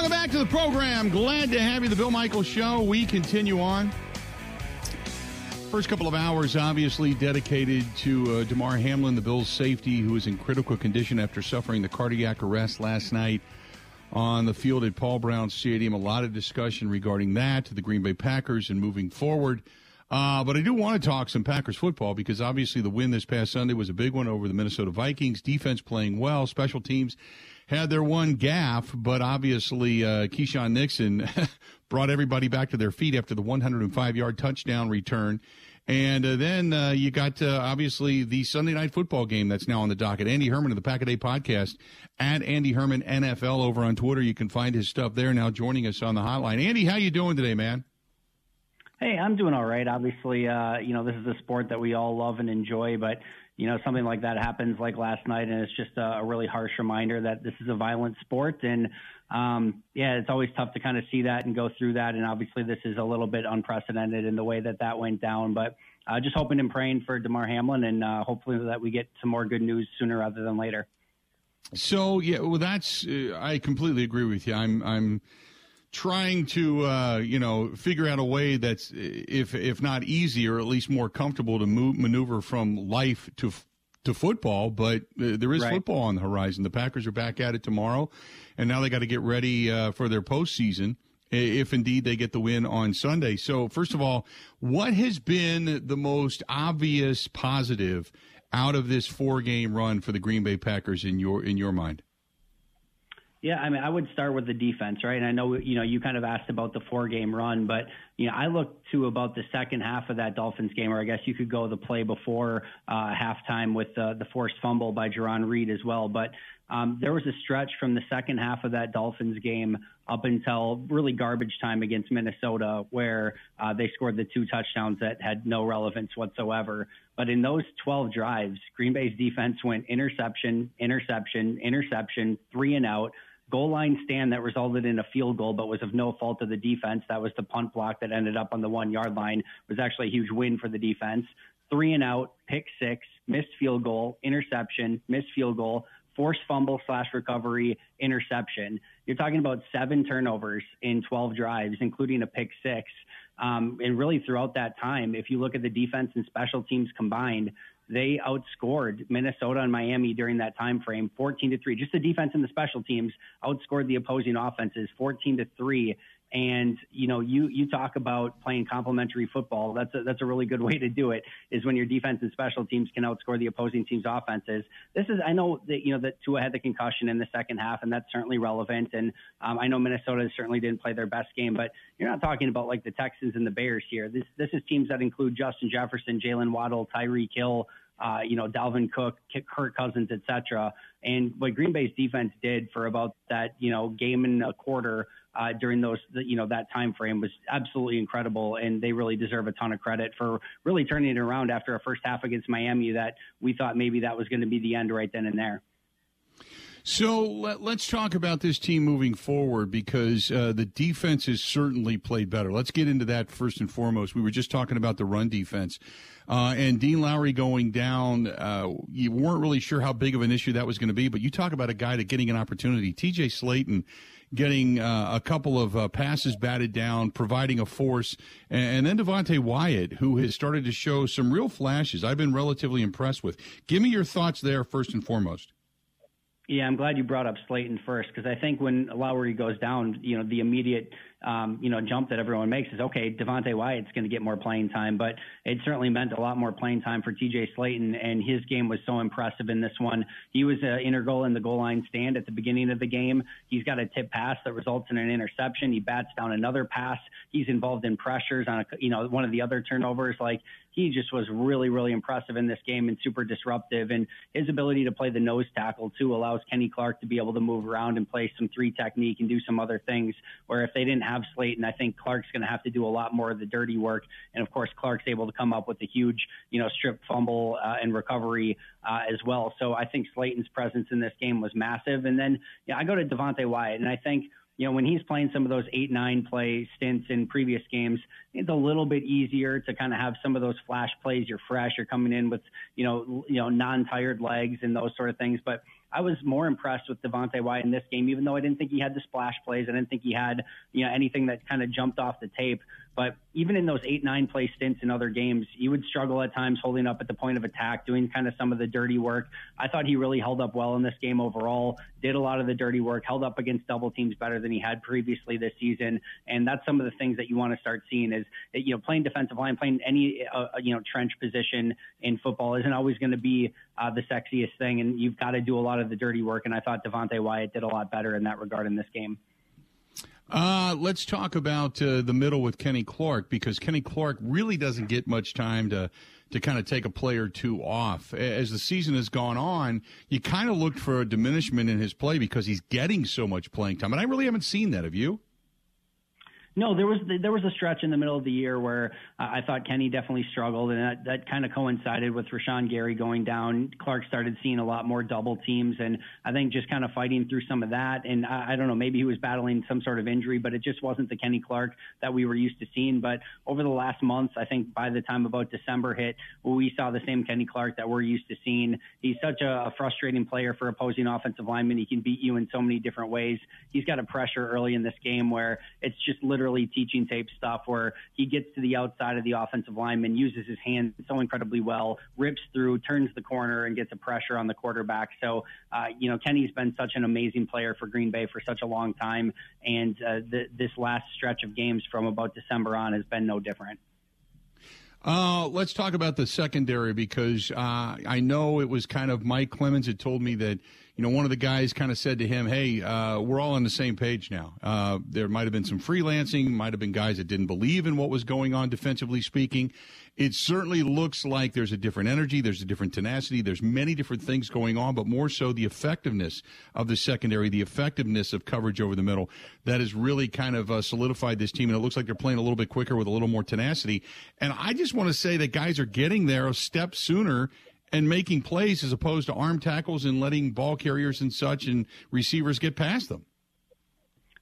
Welcome back to the program. Glad to have you. The Bill Michaels Show. We continue on. First couple of hours, obviously dedicated to uh, Hamlin, the Bills' safety, who is in critical condition after suffering the cardiac arrest last night on the field at Paul Brown Stadium. A lot of discussion regarding that to the Green Bay Packers and moving forward. Uh, but I do want to talk some Packers football because obviously the win this past Sunday was a big one over the Minnesota Vikings. Defense playing well, special teams had their one gaff, but obviously uh, Keisean Nixon brought everybody back to their feet after the 105 yard touchdown return. And uh, then uh, you got uh, obviously the Sunday night football game that's now on the docket. Andy Herman of the Pack a Day podcast at Andy Herman NFL over on Twitter. You can find his stuff there. Now joining us on the hotline. Andy, how you doing today, man? Hey, I'm doing all right. Obviously, uh, you know this is a sport that we all love and enjoy, but you know, something like that happens like last night, and it's just a, a really harsh reminder that this is a violent sport. And um, yeah, it's always tough to kind of see that and go through that. And obviously, this is a little bit unprecedented in the way that that went down. But uh, just hoping and praying for Damar Hamlin, and uh, hopefully that we get some more good news sooner rather than later. So yeah, well, that's uh, I completely agree with you. I'm I'm trying to uh, you know figure out a way that's if if not easy or at least more comfortable to move maneuver from life to to football. But uh, there is right. football on the horizon. The Packers are back at it tomorrow, and now they got to get ready uh, for their postseason. If indeed they get the win on Sunday. So, first of all, what has been the most obvious positive out of this four game run for the Green Bay Packers in your in your mind? Yeah, I mean, I would start with the defense, right? And I know, you know, you kind of asked about the four game run, but, you know, I look to about the second half of that Dolphins game, or I guess you could go the play before uh, halftime with uh, the forced fumble by Jarran Reed as well. But um, there was a stretch from the second half of that Dolphins game up until really garbage time against Minnesota, where uh, they scored the two touchdowns that had no relevance whatsoever. But in those 12 drives, Green Bay's defense went interception, interception, interception, three and out goal line stand that resulted in a field goal, but was of no fault of the defense. That was the punt block that ended up on the one yard line. It was actually a huge win for the defense. Three and out, pick six, missed field goal, interception, missed field goal, forced fumble slash recovery, interception. You're talking about seven turnovers in 12 drives, including a pick six. Um, and really throughout that time, if you look at the defense and special teams combined, they outscored Minnesota and Miami during that time frame 14 to 3. Just the defense and the special teams outscored the opposing offenses 14 to 3 and you know, you you talk about playing complementary football. That's a, that's a really good way to do it. Is when your defense and special teams can outscore the opposing team's offenses. This is I know that you know that Tua had the concussion in the second half, and that's certainly relevant. And um, I know Minnesota certainly didn't play their best game, but you're not talking about like the Texans and the Bears here. This this is teams that include Justin Jefferson, Jaylen Waddle, Tyreek Hill. Uh, you know, Dalvin Cook, Kirk Cousins, etc. And what Green Bay's defense did for about that, you know, game and a quarter uh, during those, you know, that time frame was absolutely incredible, and they really deserve a ton of credit for really turning it around after a first half against Miami that we thought maybe that was going to be the end right then and there. So let, us talk about this team moving forward because uh, the defense has certainly played better. Let's get into that first and foremost. We were just talking about the run defense. Uh, and Dean Lowry going down, uh, you weren't really sure how big of an issue that was going to be, but you talk about a guy that getting an opportunity. TJ Slaton getting uh, a couple of uh, passes batted down, providing a force, and, and then Devonte Wyatt, who has started to show some real flashes. I've been relatively impressed with. Give me your thoughts there first and foremost. Yeah, I'm glad you brought up Slaton first because I think when Lowry goes down, you know, the immediate um, you know, jump that everyone makes is okay. Devonte Wyatt's going to get more playing time, but it certainly meant a lot more playing time for T.J. Slaton, and his game was so impressive in this one. He was uh, integral in the goal line stand at the beginning of the game. He's got a tip pass that results in an interception. He bats down another pass. He's involved in pressures on a, you know, one of the other turnovers. Like he just was really, really impressive in this game and super disruptive. And his ability to play the nose tackle too allows Kenny Clark to be able to move around and play some three technique and do some other things. Where if they didn't have Slaton, I think Clark's going to have to do a lot more of the dirty work. And of course, Clark's able to come up with a huge, you know, strip fumble uh, and recovery uh, as well. So I think Slaton's presence in this game was massive. And then yeah, I go to Devonte Wyatt, and I think you know, when he's playing some of those eight, nine play stints in previous games, it's a little bit easier to kind of have some of those flash plays. You're fresh, you're coming in with, you know, you know, non-tired legs and those sort of things. But I was more impressed with Devonte Wyatt in this game, even though I didn't think he had the splash plays. I didn't think he had, you know, anything that kind of jumped off the tape. But even in those eight, nine play stints in other games, he would struggle at times holding up at the point of attack, doing kind of some of the dirty work. I thought he really held up well in this game overall, did a lot of the dirty work, held up against double teams better than he had previously this season. And that's some of the things that you want to start seeing is, you know, playing defensive line, playing any, uh, you know, trench position in football isn't always going to be uh, the sexiest thing. And you've got to do a lot of the dirty work. And I thought Devonte Wyatt did a lot better in that regard in this game. Uh, let's talk about uh, the middle with Kenny Clark because Kenny Clark really doesn't get much time to to kind of take a play or two off. As the season has gone on, you kind of looked for a diminishment in his play because he's getting so much playing time, and I really haven't seen that. Have you? No, there was there was a stretch in the middle of the year where uh, I thought Kenny definitely struggled, and that, that kind of coincided with Rashan Gary going down. Clark started seeing a lot more double teams, and I think just kind of fighting through some of that. And I, I don't know, maybe he was battling some sort of injury, but it just wasn't the Kenny Clark that we were used to seeing. But over the last months, I think by the time about December hit, we saw the same Kenny Clark that we're used to seeing. He's such a, a frustrating player for opposing offensive linemen. He can beat you in so many different ways. He's got a pressure early in this game where it's just literally literally teaching tape stuff where he gets to the outside of the offensive lineman, uses his hands so incredibly well, rips through, turns the corner, and gets a pressure on the quarterback. So, uh, you know, Kenny's been such an amazing player for Green Bay for such a long time, and uh, th- this last stretch of games from about December on has been no different. Uh, let's talk about the secondary because uh, I know it was kind of Mike Clemens had told me that you know one of the guys kind of said to him, "Hey, uh, we're all on the same page now." Uh, there might have been some freelancing, might have been guys that didn't believe in what was going on defensively speaking, it certainly looks like there's a different energy, there's a different tenacity, there's many different things going on, but more so the effectiveness of the secondary, the effectiveness of coverage over the middle that has really kind of uh, solidified this team. And it looks like they're playing a little bit quicker with a little more tenacity. And I just want to say that guys are getting there a step sooner and making plays as opposed to arm tackles and letting ball carriers and such and receivers get past them.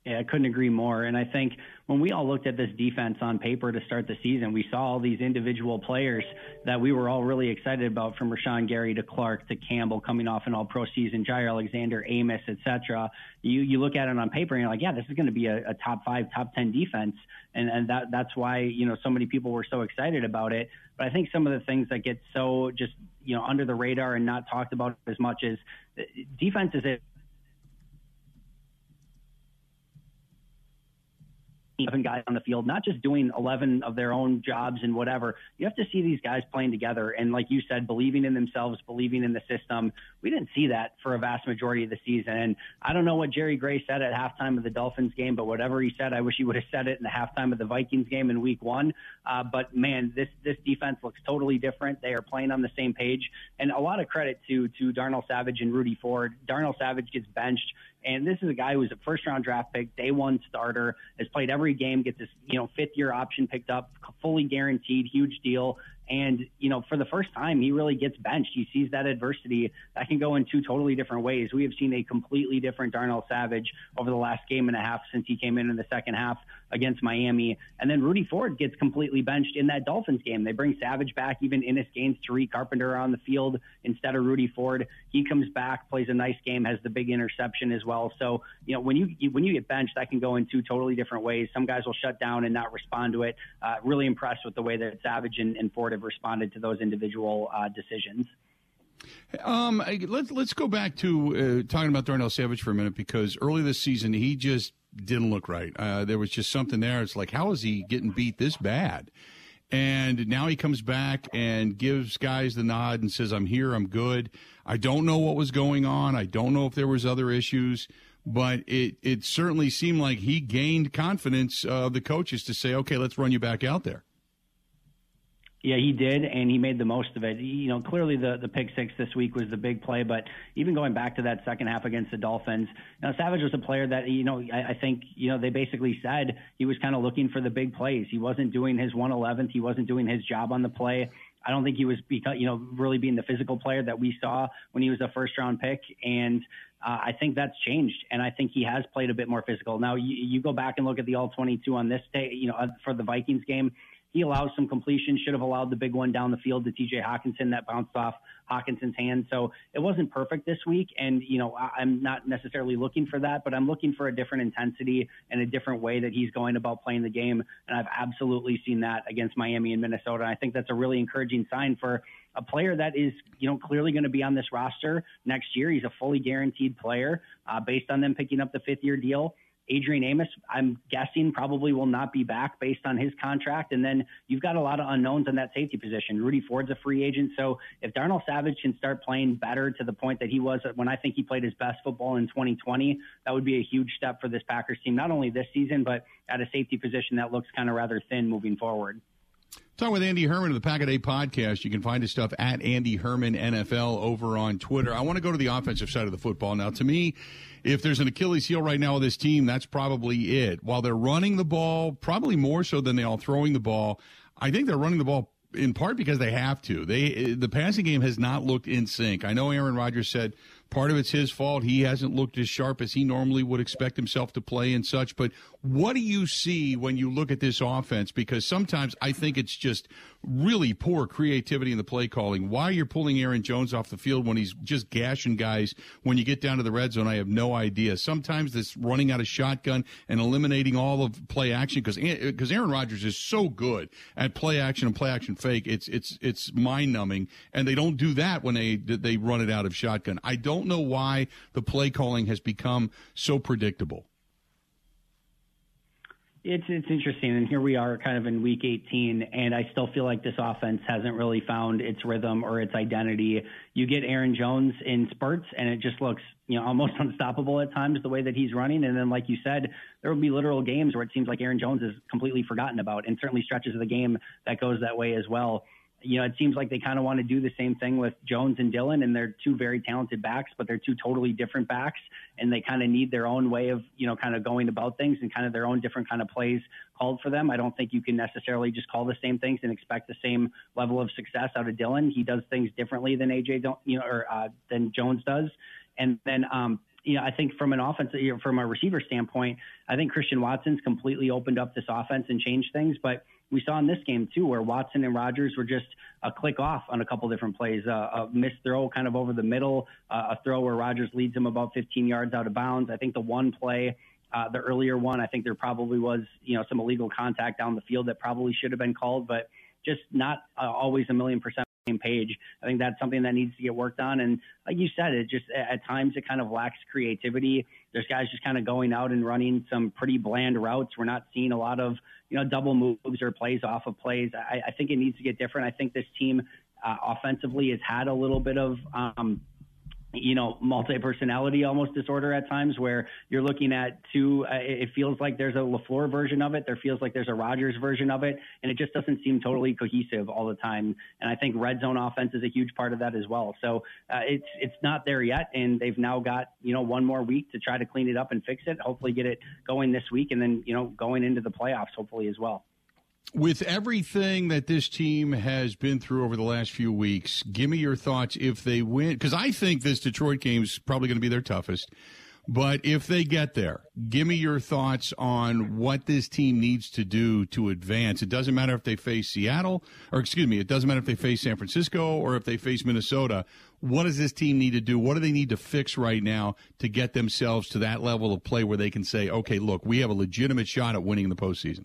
Yeah, I couldn't agree more. And I think when we all looked at this defense on paper to start the season, we saw all these individual players that we were all really excited about from Rashan Gary to Clark to Campbell coming off an all pro season, Jaire Alexander, Amos, etc. You you look at it on paper and you're like, yeah, this is going to be a, a top five, top ten defense. And and that that's why, you know, so many people were so excited about it. But I think some of the things that get so just, you know, under the radar and not talked about as much as uh, defense is a 11 guys on the field, not just doing 11 of their own jobs and whatever. You have to see these guys playing together. And like you said, believing in themselves, believing in the system. We didn't see that for a vast majority of the season. And I don't know what Jerry Gray said at halftime of the Dolphins game, but whatever he said, I wish he would have said it in the halftime of the Vikings game in week one. Uh, but man, this, this defense looks totally different. They are playing on the same page. And a lot of credit to, to Darnell Savage and Rudy Ford. Darnell Savage gets benched and this is a guy who's a first round draft pick, day one starter, has played every game, gets this, you know, fifth year option picked up, fully guaranteed, huge deal. And, you know, for the first time, he really gets benched. He sees that adversity that can go in two totally different ways. We have seen a completely different Darnell Savage over the last game and a half since he came in in the second half against Miami. And then Rudy Ford gets completely benched in that Dolphins game. They bring Savage back, even Innis Gaines, Tariq Carpenter on the field instead of Rudy Ford. He comes back, plays a nice game, has the big interception as well. So, you know, when you when you get benched, that can go in two totally different ways. Some guys will shut down and not respond to it. Uh, really impressed with the way that Savage and, and Ford have responded to those individual uh, decisions. Um, let's let's go back to uh, talking about Darnell Savage for a minute because early this season he just didn't look right. Uh, there was just something there. It's like how is he getting beat this bad? And now he comes back and gives guys the nod and says, "I'm here. I'm good." I don't know what was going on. I don't know if there was other issues, but it it certainly seemed like he gained confidence of the coaches to say, "Okay, let's run you back out there." Yeah, he did, and he made the most of it. You know, clearly the the pick six this week was the big play, but even going back to that second half against the Dolphins, you know, Savage was a player that you know I, I think you know they basically said he was kind of looking for the big plays. He wasn't doing his 111th. He wasn't doing his job on the play. I don't think he was, you know, really being the physical player that we saw when he was a first round pick. And uh, I think that's changed. And I think he has played a bit more physical. Now, you, you go back and look at the all 22 on this day, you know, uh, for the Vikings game he allows some completion, should have allowed the big one down the field to TJ Hockenson that bounced off Hockenson's hand. So it wasn't perfect this week. And, you know, I'm not necessarily looking for that, but I'm looking for a different intensity and a different way that he's going about playing the game. And I've absolutely seen that against Miami and Minnesota. And I think that's a really encouraging sign for a player that is, you know, clearly going to be on this roster next year. He's a fully guaranteed player uh, based on them picking up the fifth year deal. Adrian Amos, I'm guessing probably will not be back based on his contract. And then you've got a lot of unknowns in that safety position. Rudy Ford's a free agent. So if Darnell Savage can start playing better to the point that he was when I think he played his best football in 2020, that would be a huge step for this Packers team, not only this season, but at a safety position that looks kind of rather thin moving forward. Talking with Andy Herman of the Pack a Day podcast. You can find his stuff at Andy Herman NFL over on Twitter. I want to go to the offensive side of the football. Now, to me, if there's an Achilles heel right now with this team, that's probably it. While they're running the ball, probably more so than they are throwing the ball, I think they're running the ball in part because they have to. They the passing game has not looked in sync. I know Aaron Rodgers said Part of it's his fault. He hasn't looked as sharp as he normally would expect himself to play and such. But what do you see when you look at this offense? Because sometimes I think it's just really poor creativity in the play calling. Why you're pulling Aaron Jones off the field when he's just gashing guys when you get down to the red zone, I have no idea. Sometimes this running out of shotgun and eliminating all of play action because because Aaron Rodgers is so good at play action and play action fake. It's it's it's mind numbing, and they don't do that when they they run it out of shotgun. I don't don't know why the play calling has become so predictable. It's it's interesting, and here we are, kind of in week 18, and I still feel like this offense hasn't really found its rhythm or its identity. You get Aaron Jones in spurts, and it just looks you know almost unstoppable at times the way that he's running. And then, like you said, there will be literal games where it seems like Aaron Jones is completely forgotten about, and certainly stretches of the game that goes that way as well you know, it seems like they kind of want to do the same thing with Jones and Dylan, and they're two very talented backs, but they're two totally different backs, and they kind of need their own way of, you know, kind of going about things and kind of their own different kind of plays called for them. I don't think you can necessarily just call the same things and expect the same level of success out of Dylan. He does things differently than AJ, don't, you know, or uh, than Jones does, and then um, you know, I think from an offense, you know, from a receiver standpoint, I think Christian Watson's completely opened up this offense and changed things. But we saw in this game too, where Watson and Rodgers were just a click off on a couple different plays. Uh, a missed throw kind of over the middle, uh, a throw where Rodgers leads him about 15 yards out of bounds. I think the one play, uh, the earlier one, I think there probably was, you know, some illegal contact down the field that probably should have been called, but just not uh, always a million percent same page. I think that's something that needs to get worked on. And like you said, it just at times it kind of lacks creativity. There's guys just kind of going out and running some pretty bland routes. We're not seeing a lot of you know double moves or plays off of plays. I, I think it needs to get different. I think this team uh, offensively has had a little bit of um, you know, multi-personality almost disorder at times where you're looking at two, uh, it feels like there's a LaFleur version of it. There feels like there's a Rodgers version of it. And it just doesn't seem totally cohesive all the time. And I think red zone offense is a huge part of that as well. So uh, it's, it's not there yet. And they've now got, you know, one more week to try to clean it up and fix it, hopefully get it going this week and then, you know, going into the playoffs, hopefully as well with everything that this team has been through over the last few weeks, give me your thoughts if they win. Because I think this Detroit game is probably going to be their toughest. But if they get there, give me your thoughts on what this team needs to do to advance. It doesn't matter if they face Seattle, or excuse me, it doesn't matter if they face San Francisco or if they face Minnesota. What does this team need to do? What do they need to fix right now to get themselves to that level of play where they can say, okay, look, we have a legitimate shot at winning the postseason?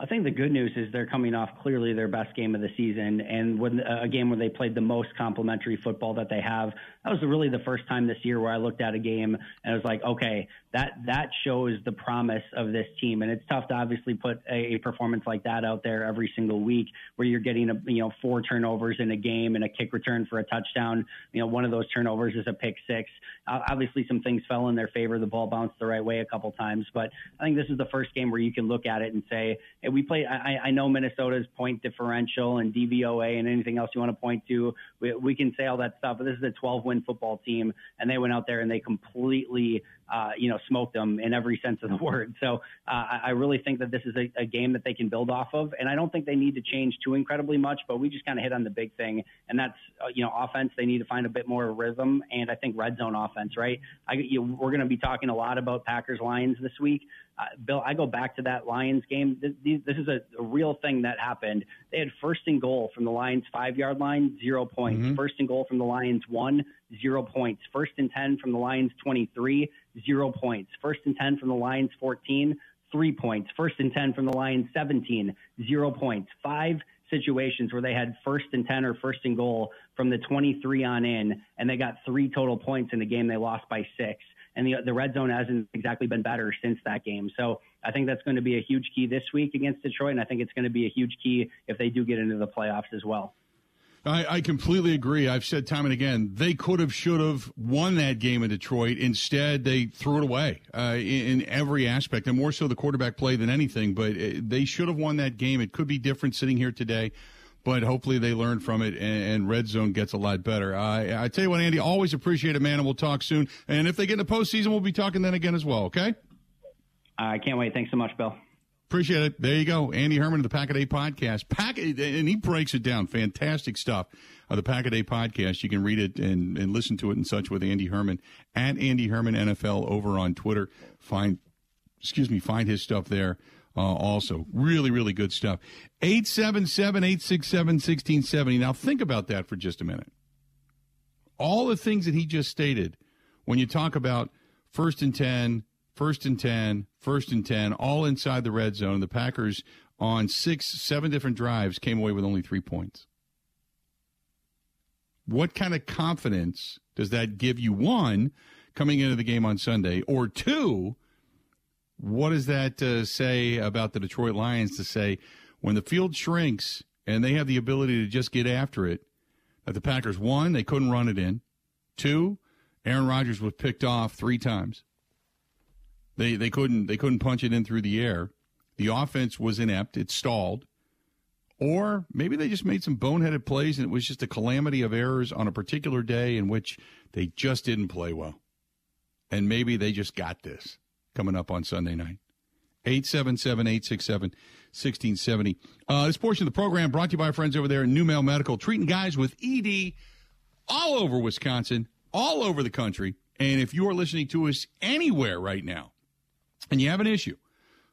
I think the good news is they're coming off clearly their best game of the season, and when uh, a game where they played the most complimentary football that they have. That was really the first time this year where I looked at a game and I was like, okay, that that shows the promise of this team. And it's tough to obviously put a, a performance like that out there every single week, where you're getting a you know four turnovers in a game and a kick return for a touchdown. You know, one of those turnovers is a pick six. Uh, obviously, some things fell in their favor. The ball bounced the right way a couple times, but I think this is the first game where you can look at it and say, hey, we played. I, I know Minnesota's point differential and DVOA and anything else you want to point to. We, we can say all that stuff, but this is a 12 win football team, and they went out there and they completely uh, you know, smoked them in every sense of the word. So uh, I really think that this is a, a, game that they can build off of, and I don't think they need to change too incredibly much. But we just kind of hit on the big thing, and that's uh, you know, offense. They need to find a bit more rhythm, and I think red zone offense. Right? I, you, we're going to be talking a lot about Packers Lions this week. Uh, Bill, I go back to that Lions game. This, this is a, a, real thing that happened. They had first and goal from the Lions five yard line, zero points. Mm-hmm. First and goal from the Lions one, zero points. First and 10 from the Lions 23, zero points. First and 10 from the Lions 14, three points. First and 10 from the Lions 17, zero points. Five situations where they had first and 10 or first and goal from the 23 on in, and they got three total points in the game. They lost by six and the the red zone hasn't exactly been better since that game. So I think that's going to be a huge key this week against Detroit, and I think it's going to be a huge key if they do get into the playoffs as well. I, I, completely agree. I've said time and again they could have, should have won that game in Detroit. Instead, they threw it away uh, in, in, every aspect, and more so the quarterback play than anything. But uh, they should have won that game. It could be different sitting here today but hopefully they learn from it and, and red zone gets a lot better. I, I tell you what, Andy, always appreciate it, man, and we'll talk soon. And if they get in the postseason, we'll be talking then again as well. Okay. I can't wait. Thanks so much, Bill. Appreciate it. There you go. Andy Herman of the Pack a Day Podcast. Pack, and he breaks it down. Fantastic stuff. Uh, the Pack a Day Podcast. You can read it and, and listen to it and such with Andy Herman at Andy Herman NFL over on Twitter. Find, excuse me, find his stuff there uh, also. Really, really good stuff. 877 867 1670. Now, think about that for just a minute. All the things that he just stated when you talk about first and 10, first and 10, first and 10, all inside the red zone, the Packers on six, seven different drives came away with only three points. What kind of confidence does that give you, one, coming into the game on Sunday, or two, what does that uh, say about the Detroit Lions to say when the field shrinks and they have the ability to just get after it? That the Packers, one, they couldn't run it in. Two, Aaron Rodgers was picked off three times. They they couldn't they couldn't punch it in through the air. The offense was inept. It stalled. Or maybe they just made some boneheaded plays and it was just a calamity of errors on a particular day in which they just didn't play well. And maybe they just got this coming up on Sunday night. 877 867 1670. Uh, this portion of the program brought to you by our friends over there at NuMale Medical, treating guys with ED all over Wisconsin, all over the country. And if you are listening to us anywhere right now and you have an issue,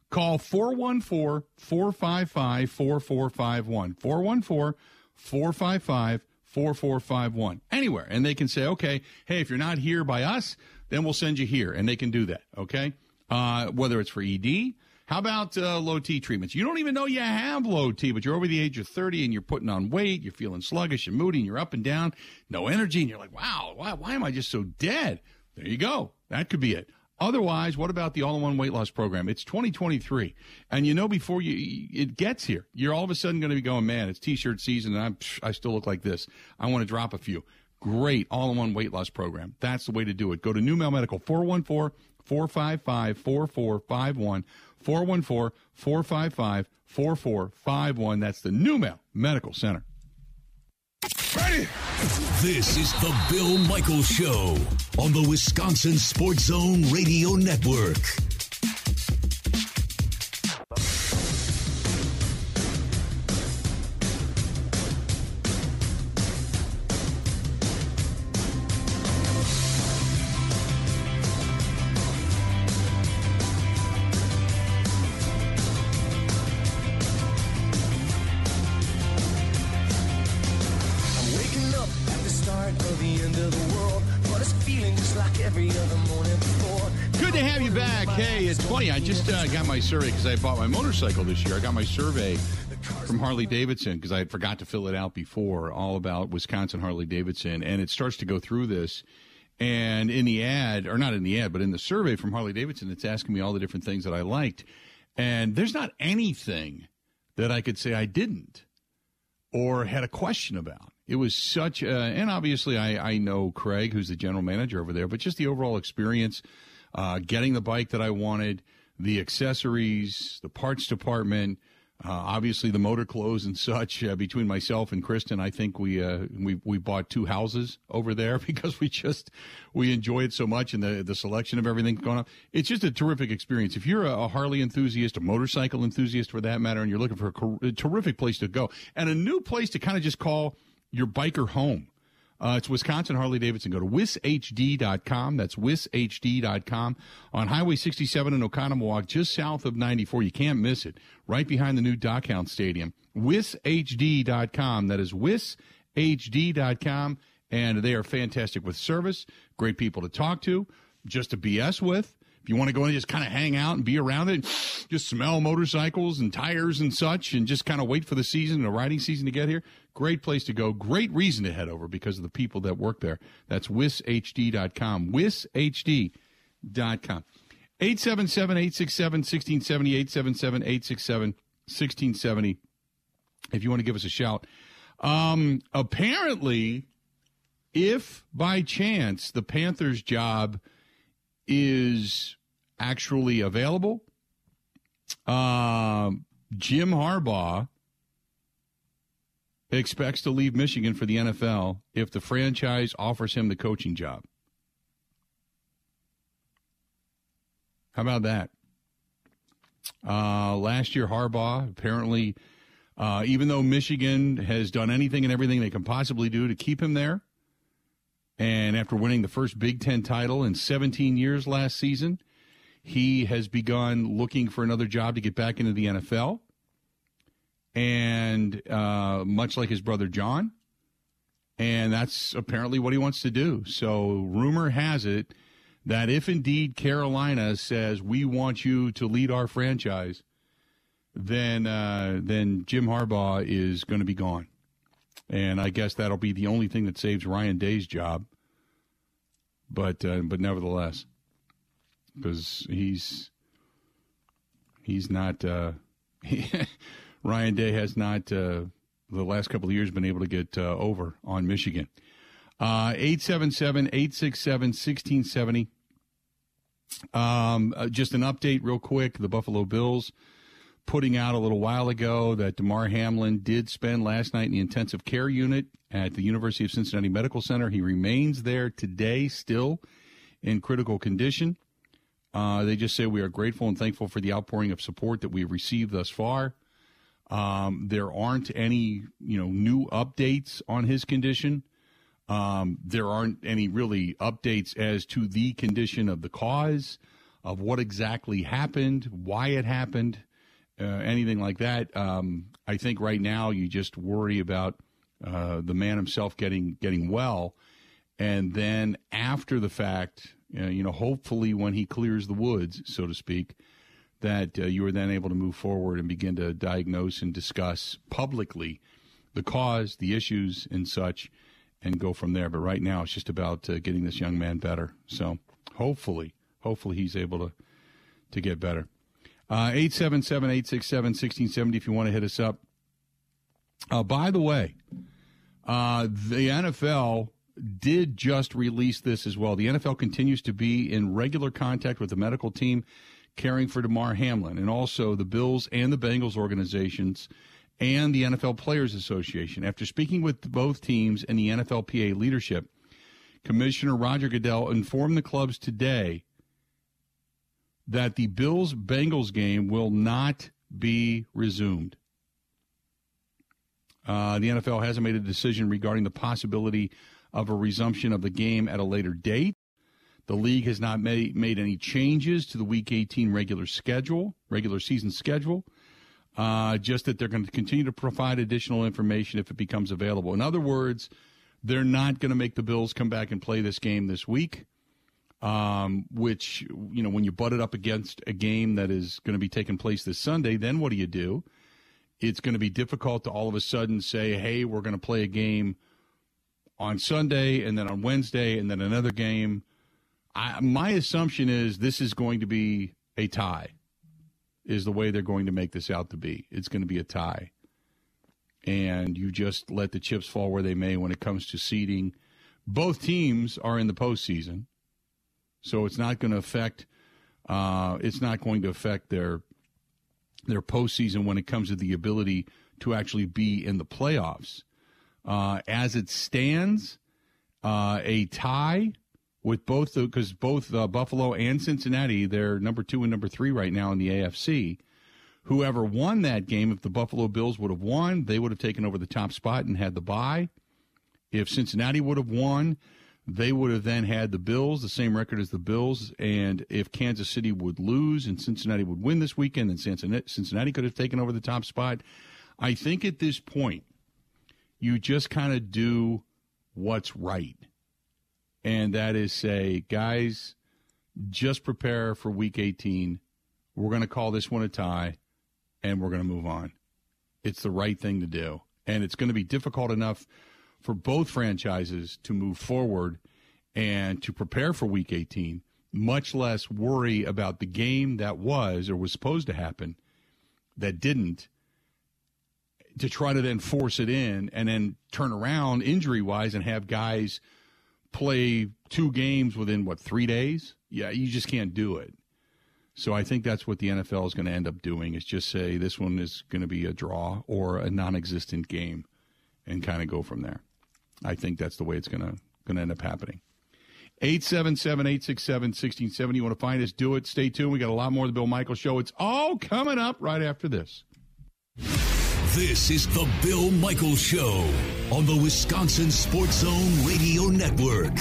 call 414 455 4451. 414 455 4451. Anywhere. And they can say, okay, hey, if you're not here by us, then we'll send you here. And they can do that. Okay uh, whether it's for ED. How about uh, low T treatments? You don't even know you have low T, but you're over the age of 30 and you're putting on weight, you're feeling sluggish and moody, and you're up and down, no energy, and you're like, wow, why, why am I just so dead? There you go. That could be it. Otherwise, what about the all-in-one weight loss program? It's 2023, and you know before you it gets here, you're all of a sudden going to be going, man, it's t-shirt season, and I'm I still look like this. I want to drop a few. Great all-in-one weight loss program. That's the way to do it. Go to NuMale Medical 414 455 4451. 414 455 4451. That's the NuMale Medical Center. Ready? This is the Bill Michaels Show on the Wisconsin Sports Zone Radio Network. My survey because I bought my motorcycle this year. I got my survey from Harley Davidson because I had forgot to fill it out before, all about Wisconsin Harley Davidson, and it starts to go through this. And in the ad, or not in the ad, but in the survey from Harley Davidson, it's asking me all the different things that I liked. And there's not anything that I could say I didn't or had a question about. It was such a, and obviously I, I know Craig, who's the general manager over there, but just the overall experience, uh, getting the bike that I wanted, the accessories, the parts department, uh, obviously the motor clothes and such. Uh, between myself and Kristen, I think we uh, we we bought two houses over there because we just we enjoy it so much and the the selection of everything going on. It's just a terrific experience. If you're a, a Harley enthusiast, a motorcycle enthusiast for that matter, and you're looking for a, a terrific place to go and a new place to kind of just call your biker home. Uh, it's Wisconsin Harley Davidson. Go to wishd.com. That's wishd.com on Highway 67 in Oconomowoc, just south of 94. You can't miss it. Right behind the new Dockhound Stadium. wishd.com. That is wishd.com. And they are fantastic with service, great people to talk to, just to BS with. If you want to go and just kind of hang out and be around it, just smell motorcycles and tires and such, and just kind of wait for the season, the riding season to get here, great place to go. Great reason to head over because of the people that work there. That's wishd.com. Wishd.com. 877 867 1670, 877 867 1670. If you want to give us a shout. Um, apparently, if by chance the Panthers' job is actually available. Uh, Jim Harbaugh expects to leave Michigan for the NFL if the franchise offers him the coaching job. How about that? Uh, last year, Harbaugh apparently, uh, even though Michigan has done anything and everything they can possibly do to keep him there, and after winning the first Big Ten title in 17 years last season, he has begun looking for another job to get back into the NFL. And uh, much like his brother John, and that's apparently what he wants to do. So, rumor has it that if indeed Carolina says we want you to lead our franchise, then uh, then Jim Harbaugh is going to be gone and I guess that'll be the only thing that saves Ryan Day's job. But uh, but nevertheless, because he's he's not uh, he, Ryan Day has not uh, the last couple of years been able to get uh, over on Michigan. Uh, 877 867 1670. Um, uh, just an update, real quick. The Buffalo Bills putting out a little while ago that Damar Hamlin did spend last night in the intensive care unit at the University of Cincinnati Medical Center. He remains there today, still in critical condition. Uh, they just say we are grateful and thankful for the outpouring of support that we've received thus far. Um, there aren't any, you know, new updates on his condition. Um, there aren't any really updates as to the condition of the cause of what exactly happened, why it happened uh, anything like that. Um, I think right now you just worry about uh, the man himself getting getting well, and then after the fact, uh, you know, hopefully when he clears the woods, so to speak, that uh, you were then able to move forward and begin to diagnose and discuss publicly the cause, the issues, and such, and go from there. But right now, it's just about uh, getting this young man better. So hopefully, hopefully he's able to to get better. Uh, 877 867 1670 if you want to hit us up. Uh, by the way, uh, the NFL did just release this as well. The NFL continues to be in regular contact with the medical team caring for Damar Hamlin and also the Bills and the Bengals organizations and the NFL Players Association. After speaking with both teams and the NFLPA leadership, Commissioner Roger Goodell informed the clubs today that the Bills Bengals game will not be resumed. Uh, the NFL hasn't made a decision regarding the possibility of a resumption of the game at a later date. The league has not made, made any changes to the Week 18 regular schedule, regular season schedule. Uh, just that they're going to continue to provide additional information if it becomes available. In other words, they're not going to make the Bills come back and play this game this week um, which you know when you butt it up against a game that is going to be taking place this Sunday, then what do you do? It's going to be difficult to all of a sudden say, "Hey, we're going to play a game on Sunday, and then on Wednesday, and then another game." I, my assumption is this is going to be a tie. Is the way they're going to make this out to be? It's going to be a tie, and you just let the chips fall where they may when it comes to seeding. Both teams are in the postseason so it's not going to affect. Uh, it's not going to affect their their postseason when it comes to the ability to actually be in the playoffs. Uh, as it stands, uh, a tie with both because both uh, Buffalo and Cincinnati they're number two and number three right now in the AFC. Whoever won that game, if the Buffalo Bills would have won, they would have taken over the top spot and had the bye. If Cincinnati would have won, they would have then had the Bills, the same record as the Bills. And if Kansas City would lose and Cincinnati would win this weekend, then Cincinnati could have taken over the top spot. I think at this point, you just kind of do what's right. And that is say, guys, just prepare for week 18. We're going to call this one a tie and we're going to move on. It's the right thing to do. And it's going to be difficult enough for both franchises to move forward and to prepare for week 18, much less worry about the game that was or was supposed to happen that didn't to try to then force it in and then turn around injury wise and have guys play two games within what three days? Yeah you just can't do it. So i think that's what the nfl is going to end up doing is just say this one is going to be a draw or a non-existent game and kind of go from there. I think that's the way it's going to going to end up happening. 877-867-1670 you want to find us do it stay tuned. We got a lot more of the bill michael show. It's all coming up right after this. This is the Bill Michaels Show on the Wisconsin Sports Zone Radio Network.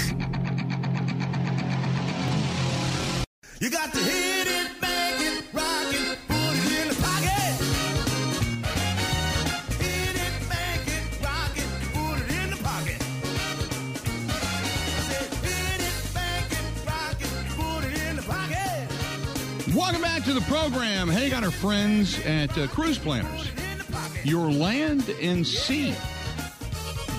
You got to hit it, make it, rock it, put it in the pocket. Hit it, make it, rock it, put it in the pocket. hit it, make it, rock it, put it in the pocket. Welcome back to the program. Hey, got our friends at uh, Cruise Planners your land and sea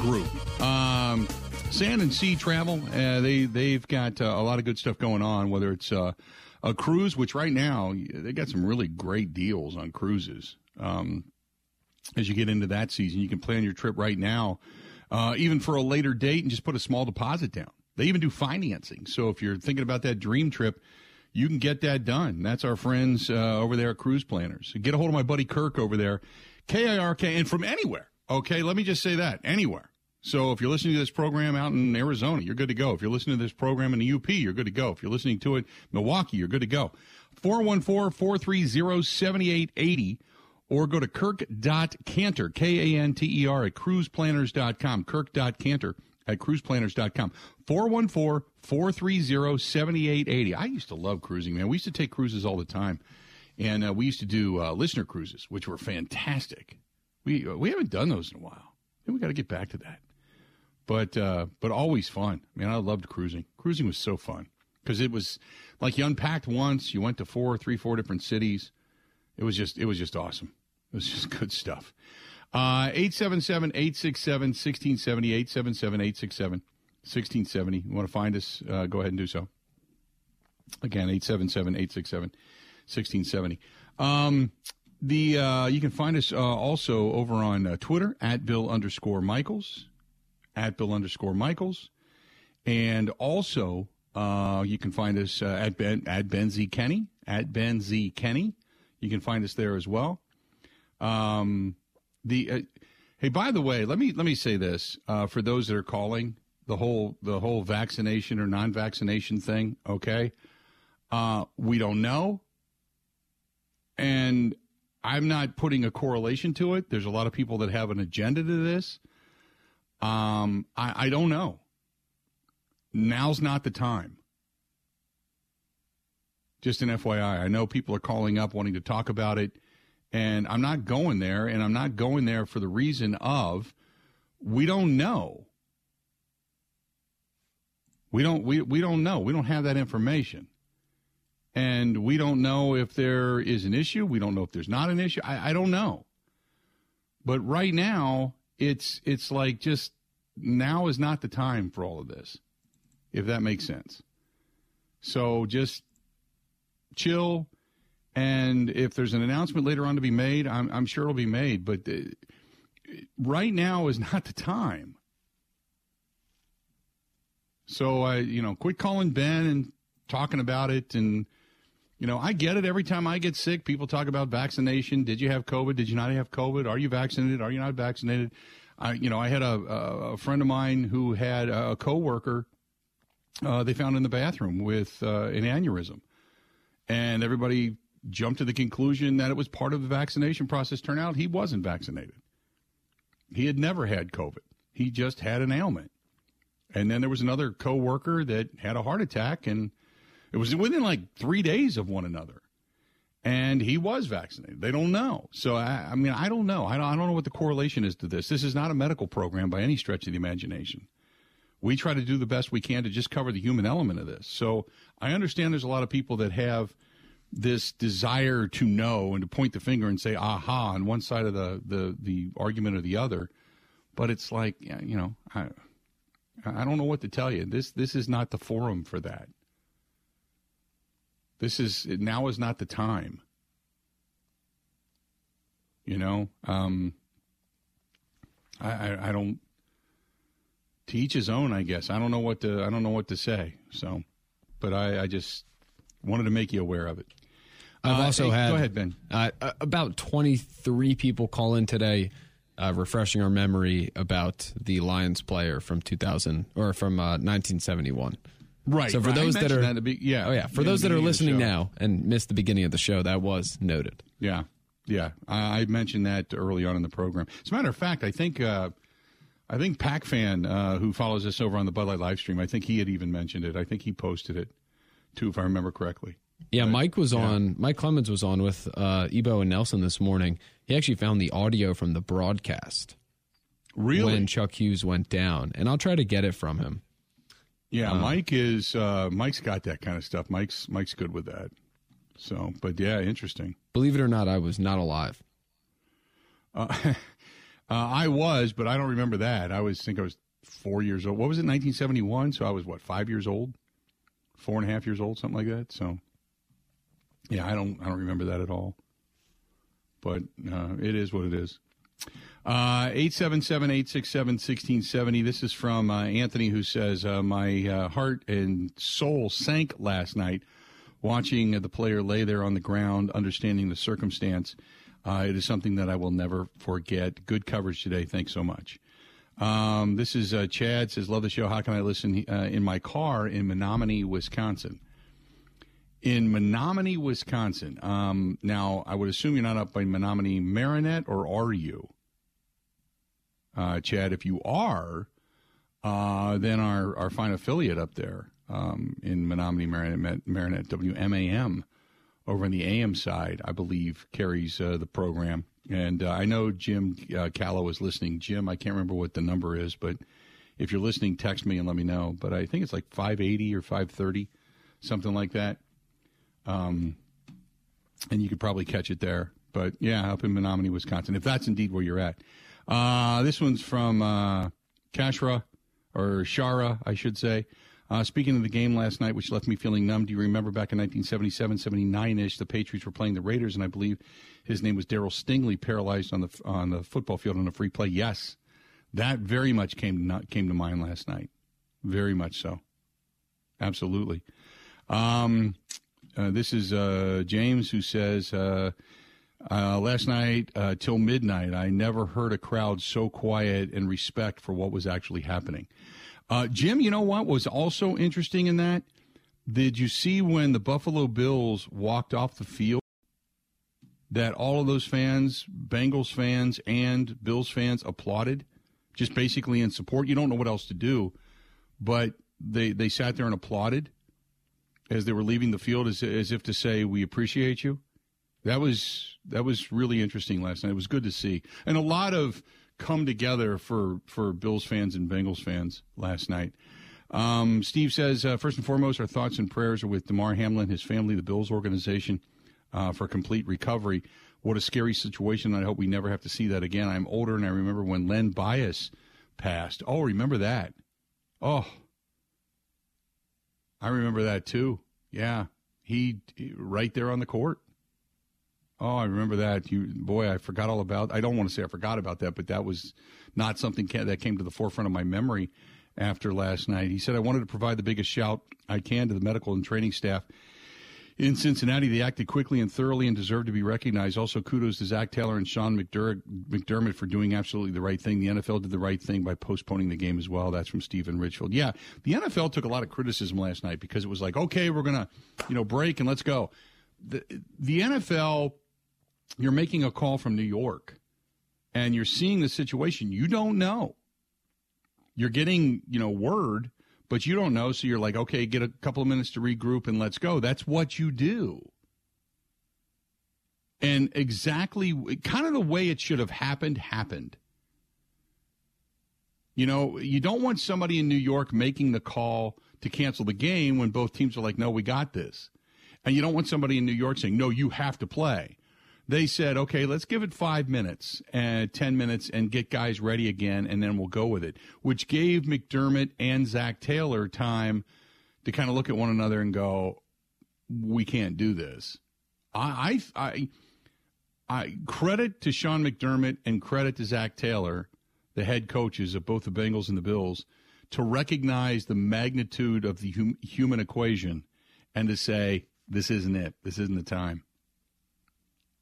group. Um, sand and sea travel. Uh, they they've got uh, a lot of good stuff going on. Whether it's uh, a cruise, which right now they got some really great deals on cruises. Um, as you get into that season, you can plan your trip right now, uh, even for a later date, and just put a small deposit down. They even do financing. So if you're thinking about that dream trip, you can get that done. That's our friends uh, over there at Cruise Planners. Get a hold of my buddy Kirk over there K I R K, and from anywhere. Okay, let me just say that anywhere. So if you're listening to this program out in Arizona, you're good to go. If you're listening to this program in the UP, you're good to go. If you're listening to it in Milwaukee, you're good to go. 414-430-7880 or go to kirk.canter, K-A-N-T-E-R at cruiseplanners.com, kirk.canter at cruiseplanners.com. 414-430-7880. I used to love cruising, man. We used to take cruises all the time. And uh, we used to do uh, listener cruises, which were fantastic. We uh, we haven't done those in a while. And we got to get back to that. But uh, but always fun. I mean, I loved cruising. Cruising was so fun because it was like you unpacked once, you went to four, three, four different cities. It was just it was just awesome. It was just good stuff. Uh, 877 867 1670, 877 867 1670. You want to find us? Uh, go ahead and do so. Again, 877 867 1670. Um, the uh, you can find us uh, also over on uh, Twitter at Bill underscore Michaels, at Bill underscore Michaels, and also uh, you can find us uh, at Ben at Ben Z Kenny at Ben Z Kenny. You can find us there as well. Um, the uh, hey, by the way, let me let me say this for those that are calling the whole the whole vaccination or non-vaccination thing. Okay, we don't know and I'm not putting a correlation to it. There's a lot of people that have an agenda to this. Um, I, I don't know. Now's not the time. Just an FYI. I know people are calling up wanting to talk about it, and I'm not going there, and I'm not going there for the reason of we don't know. We don't we, we don't know. We don't have that information and we don't know if there is an issue. We don't know if there's not an issue. I, I don't know. But right now, it's it's like just now is not the time for all of this, if that makes sense. So just chill, and if there's an announcement later on to be made, I'm, I'm sure it'll be made. But uh, right now is not the time. So I, you know, quit calling Ben and talking about it and you know, I get it. Every time I get sick, people talk about vaccination. Did you have COVID? Did you not have COVID? Are you vaccinated? Are you not vaccinated? I, you know, I had a, a friend of mine who had a coworker uh, they found in the bathroom with uh, an aneurysm, and everybody jumped to the conclusion that it was part of the vaccination process. Turned out he wasn't vaccinated. He had never had COVID. He just had an ailment. And then there was another coworker that had a heart attack, and it was within like three days of one another. And he was vaccinated. They don't know. So, I, I mean, I don't know. I don't, I don't know what the correlation is to this. This is not a medical program by any stretch of the imagination. We try to do the best we can to just cover the human element of this. So I understand there's a lot of people that have this desire to know and to point the finger and say aha on one side of the, the, the argument or the other. But it's like, you know, I, I don't know what to tell you. This this is not the forum for that. This is now is not the time. You know, um, I, I, I don't. To each his own, I guess. I don't know what to I don't know what to say. So, but I, I just wanted to make you aware of it. I've Uh, also hey, had go ahead, Ben. Uh, about twenty three people call in today, uh, refreshing our memory about the Lions player from two thousand or from uh, nineteen seventy one. Right. So for right. Those that are, at the be- yeah, oh yeah, for those that are beginning of the listening now and missed the beginning of the show, that was noted. Yeah, yeah. I, I mentioned that early on in the program. As a matter of fact, I think uh, I think Pac fan uh, who follows us over on the Bud Light live stream, I think he had even mentioned it. I think he posted it too, if I remember correctly. Yeah, Mike was yeah. on. Mike Clemens was on with uh, Ebo and Nelson this morning. He actually found the audio from the broadcast Really? when Chuck Hughes went down, and I'll try to get it from him. Yeah, Mike is uh, Mike's got that kind of stuff. Mike's Mike's good with that. So, but yeah, interesting. Believe it or not, I was not alive. Uh, uh, I was, but I don't remember that. I was think I was four years old. What was it, 1971? So I was what, five years old, four and a half years old, something like that. So, yeah, I don't, I don't remember that at all. But uh, it is what it is. Uh, 877-867-1670. This is from uh, Anthony who says, uh, my uh, heart and soul sank last night watching the player lay there on the ground, understanding the circumstance. Uh, it is something that I will never forget. Good coverage today. Thanks so much. Um, this is uh, Chad says, love the show. How can I listen in my car in Menominee, Wisconsin? In Menominee, Wisconsin. Um, now, I would assume you're not up by Menominee Marinette, or are you? Uh, Chad, if you are, uh, then our, our fine affiliate up there um, in Menominee, Marinette, Marinette, WMAM, over on the AM side, I believe, carries uh, the program. And uh, I know Jim uh, Callow is listening. Jim, I can't remember what the number is, but if you're listening, text me and let me know. But I think it's like 580 or 530, something like that. Um, and you could probably catch it there. But yeah, up in Menominee, Wisconsin, if that's indeed where you're at. Uh, this one's from uh, Kashra, or Shara, I should say. Uh, speaking of the game last night, which left me feeling numb, do you remember back in 1977, 79 ish, the Patriots were playing the Raiders, and I believe his name was Darryl Stingley, paralyzed on the on the football field on a free play? Yes, that very much came to, came to mind last night. Very much so. Absolutely. Um, uh, this is uh, James who says, uh, last night uh, till midnight, I never heard a crowd so quiet and respect for what was actually happening. Uh, Jim, you know what was also interesting in that? Did you see when the Buffalo Bills walked off the field? That all of those fans, Bengals fans and Bills fans, applauded, just basically in support. You don't know what else to do, but they they sat there and applauded as they were leaving the field, as as if to say, "We appreciate you." That was that was really interesting last night. It was good to see, and a lot of come together for for Bills fans and Bengals fans last night. Um, Steve says uh, first and foremost, our thoughts and prayers are with Damar Hamlin, his family, the Bills organization, uh, for complete recovery. What a scary situation! I hope we never have to see that again. I'm older, and I remember when Len Bias passed. Oh, remember that? Oh, I remember that too. Yeah, he right there on the court. Oh, I remember that. You boy, I forgot all about. I don't want to say I forgot about that, but that was not something ca- that came to the forefront of my memory after last night. He said I wanted to provide the biggest shout I can to the medical and training staff in Cincinnati. They acted quickly and thoroughly and deserve to be recognized. Also, kudos to Zac Taylor and Sean McDer- McDermott for doing absolutely the right thing. The NFL did the right thing by postponing the game as well. That's from Stephen Richfield. Yeah, the NFL took a lot of criticism last night because it was like, okay, we're gonna, you know, break and let's go. The the NFL you're making a call from New York and you're seeing the situation, you don't know. You're getting, you know, word, but you don't know. So you're like, okay, get a couple of minutes to regroup and let's go. That's what you do. And exactly kind of the way it should have happened, happened. You know, you don't want somebody in New York making the call to cancel the game when both teams are like, no, we got this. And you don't want somebody in New York saying, no, you have to play. They said, okay, let's give it five minutes and 10 minutes and get guys ready again, and then we'll go with it, which gave McDermott and Zac Taylor time to kind of look at one another and go, we can't do this. I, I, I I credit to Sean McDermott and credit to Zac Taylor, the head coaches of both the Bengals and the Bills, to recognize the magnitude of the hum, human equation and to say this isn't it. This isn't the time.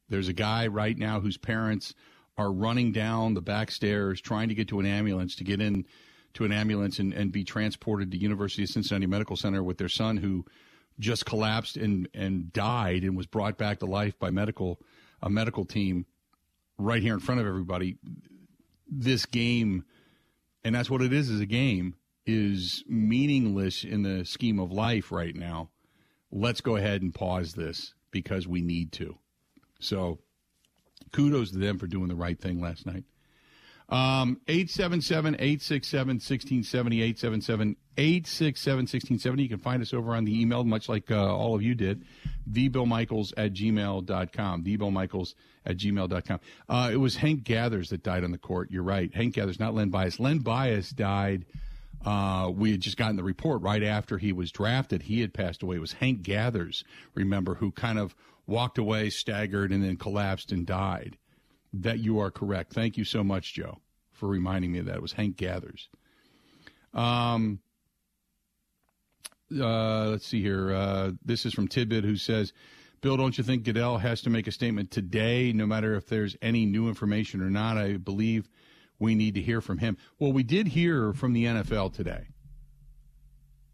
There's a guy right now whose parents are running down the back stairs trying to get to an ambulance to get in to an ambulance and, and be transported to University of Cincinnati Medical Center with their son who just collapsed and, and died and was brought back to life by medical a medical team right here in front of everybody. This game, and that's what it is, is a game, is meaningless in the scheme of life right now. Let's go ahead and pause this because we need to. So kudos to them for doing the right thing last night. Um, 877 867 1670, 877 867 1670. You can find us over on the email, much like uh, all of you did, thebillmichaels at gmail.com. Thebillmichaels at gmail.com. Uh, it was Hank Gathers that died on the court. You're right. Hank Gathers, not Len Bias. Len Bias died. Uh, we had just gotten the report right after he was drafted. He had passed away. It was Hank Gathers, remember, who kind of walked away, staggered, and then collapsed and died. That you are correct. Thank you so much, Joe, for reminding me of that. It was Hank Gathers. Um, uh, let's see here. Uh, this is from Tidbit, who says, Bill, don't you think Goodell has to make a statement today, no matter if there's any new information or not? I believe we need to hear from him. Well, we did hear from the NFL today.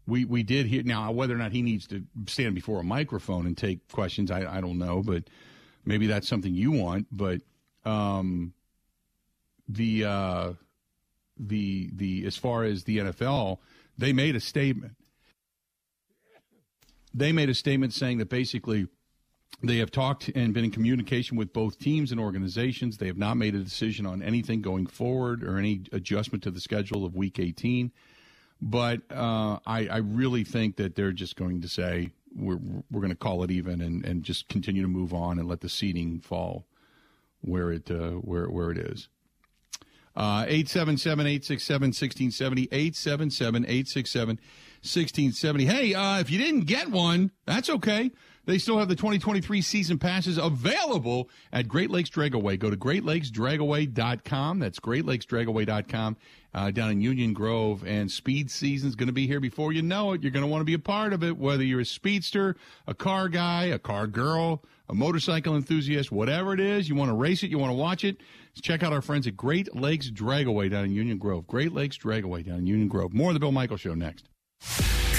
We we did hear now whether or not he needs to stand before a microphone and take questions. I, I don't know, but maybe that's something you want. But um, the uh, the the as far as the NFL, they made a statement. They made a statement saying that basically they have talked and been in communication with both teams and organizations. They have not made a decision on anything going forward or any adjustment to the schedule of Week 18. But uh, I, I really think that they're just going to say we're we're going to call it even and, and just continue to move on and let the seating fall where it uh, where where it is. Uh, 877-867-1670, 877-867-1670. Hey, uh, if you didn't get one, that's okay. They still have the 2023 season passes available at Great Lakes Dragaway. Go to greatlakesdragaway.com. That's greatlakesdragaway.com uh, down in Union Grove. And speed season is going to be here before you know it. You're going to want to be a part of it, whether you're a speedster, a car guy, a car girl, a motorcycle enthusiast, whatever it is. You want to race it, you want to watch it. Check out our friends at Great Lakes Dragaway down in Union Grove. Great Lakes Dragaway down in Union Grove. More of the Bill Michael Show next.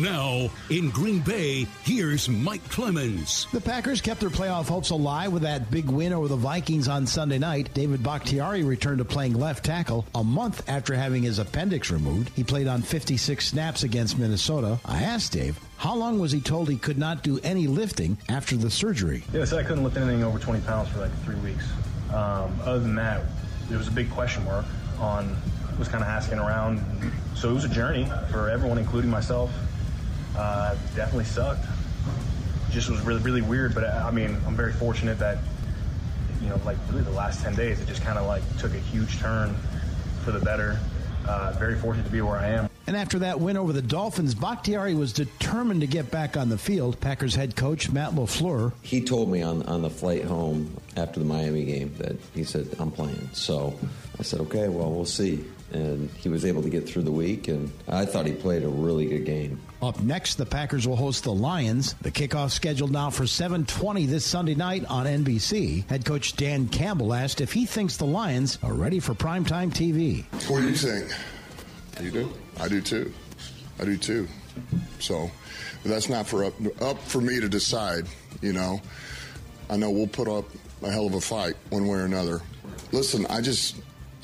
Now, in Green Bay, here's Mike Clemens. The Packers kept their playoff hopes alive with that big win over the Vikings on Sunday night. David Bakhtiari returned to playing left tackle a month after having his appendix removed. He played on 56 snaps against Minnesota. I asked Dave, how long was he told he could not do any lifting after the surgery? Yeah, so I couldn't lift anything over 20 pounds for like three weeks. Um, other than that, there was a big question mark on, was kind of asking around. So it was a journey for everyone, including myself. Uh, definitely sucked. Just was really, really weird. But I mean, I'm very fortunate that, you know, like really the last 10 days, it just kind of like took a huge turn for the better. Uh, very fortunate to be where I am. And after that win over the Dolphins, Bakhtiari was determined to get back on the field. Packers head coach Matt LaFleur. He told me on, on the flight home after the Miami game that he said, I'm playing. So I said, okay, well, we'll see and he was able to get through the week, and I thought he played a really good game. Up next, the Packers will host the Lions. The kickoff scheduled now for 7:20 this Sunday night on NBC. Head coach Dan Campbell asked if he thinks the Lions are ready for primetime TV. What do you think? You do? I do too. I do too. So that's not for up, up for me to decide. You know, I know we'll put up a hell of a fight one way or another. Listen, I just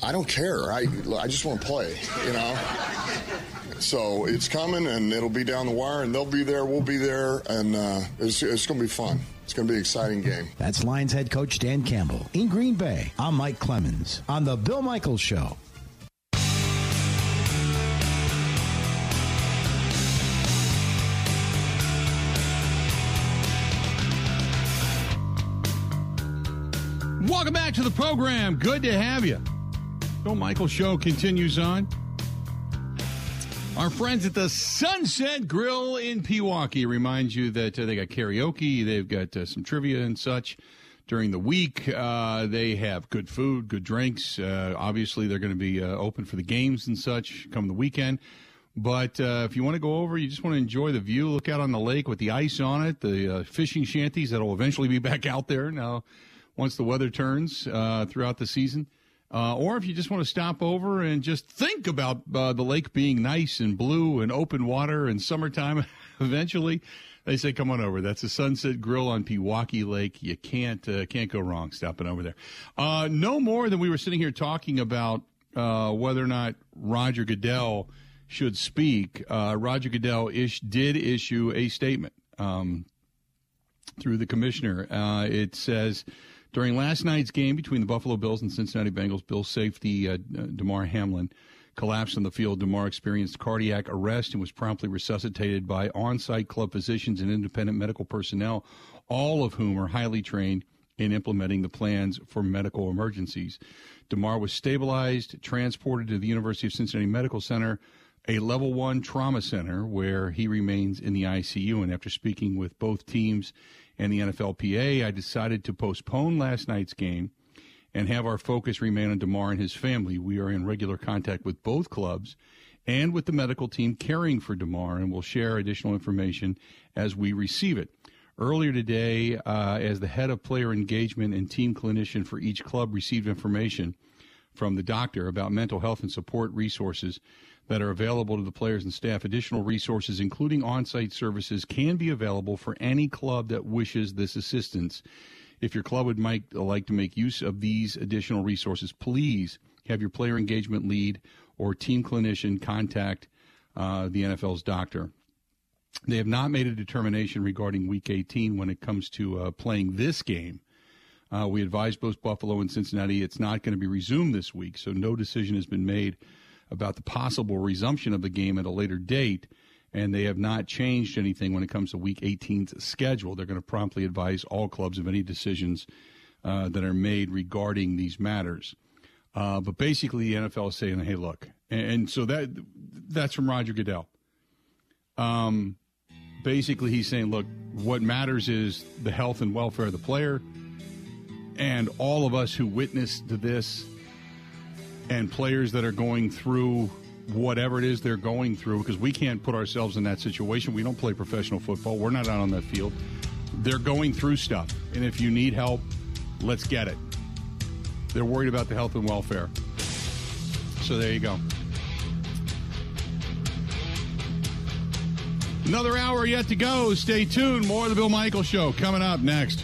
I don't care. I I just want to play. You know. So it's coming, and it'll be down the wire, and they'll be there. We'll be there, and uh, it's, it's going to be fun. It's going to be an exciting game. That's Lions head coach Dan Campbell. In Green Bay, I'm Mike Clemens on The Bill Michaels Show. Welcome back to the program. Good to have you. Bill Michaels Show continues on. Our friends at the Sunset Grill in Pewaukee remind you that uh, they got karaoke, they've got uh, some trivia and such during the week. Uh, they have good food, good drinks. Uh, obviously, they're going to be uh, open for the games and such come the weekend. But uh, if you want to go over, you just want to enjoy the view, look out on the lake with the ice on it, the fishing shanties that'll eventually be back out there now once the weather turns throughout the season. Uh, or if you just want to stop over and just think about uh, the lake being nice and blue and open water and summertime eventually, they say come on over. That's a Sunset Grill on Pewaukee Lake. You can't uh, can't go wrong stopping over there. Uh, no more than we were sitting here talking about uh, whether or not Roger Goodell should speak. Uh, Roger Goodell ish, did issue a statement um, through the commissioner. it says during last night's game between the Buffalo Bills and Cincinnati Bengals, Bills safety uh, Damar Hamlin collapsed on the field. Damar experienced cardiac arrest and was promptly resuscitated by on-site club physicians and independent medical personnel, all of whom are highly trained in implementing the plans for medical emergencies. Damar was stabilized, transported to the University of Cincinnati Medical Center, a level one trauma center, where he remains in the ICU. And after speaking with both teams and the NFLPA, I decided to postpone last night's game and have our focus remain on Damar and his family. We are in regular contact with both clubs and with the medical team caring for Damar, and we'll share additional information as we receive it. Earlier today, uh, as the head of player engagement and team clinician for each club received information from the doctor about mental health and support resources that are available to the players and staff. Additional resources, including on site services, can be available for any club that wishes this assistance. If your club would make, like to make use of these additional resources, please have your player engagement lead or team clinician contact uh, the NFL's doctor. They have not made a determination regarding Week 18 when it comes to uh, playing this game. Uh, we advised both Buffalo and Cincinnati it's not going to be resumed this week, so no decision has been made about the possible resumption of the game at a later date, and they have not changed anything when it comes to Week 18's schedule. They're going to promptly advise all clubs of any decisions uh, that are made regarding these matters. Uh, but basically, the NFL is saying, "Hey, look," and, and so that that's from Roger Goodell. Um, basically, he's saying, "Look, what matters is the health and welfare of the player." And all of us who witnessed this and players that are going through whatever it is they're going through because we can't put ourselves in that situation. We don't play professional football. We're not out on that field. They're going through stuff. And if you need help, let's get it. They're worried about the health and welfare. So there you go. Another hour yet to go. Stay tuned. More of the Bill Michaels Show coming up next.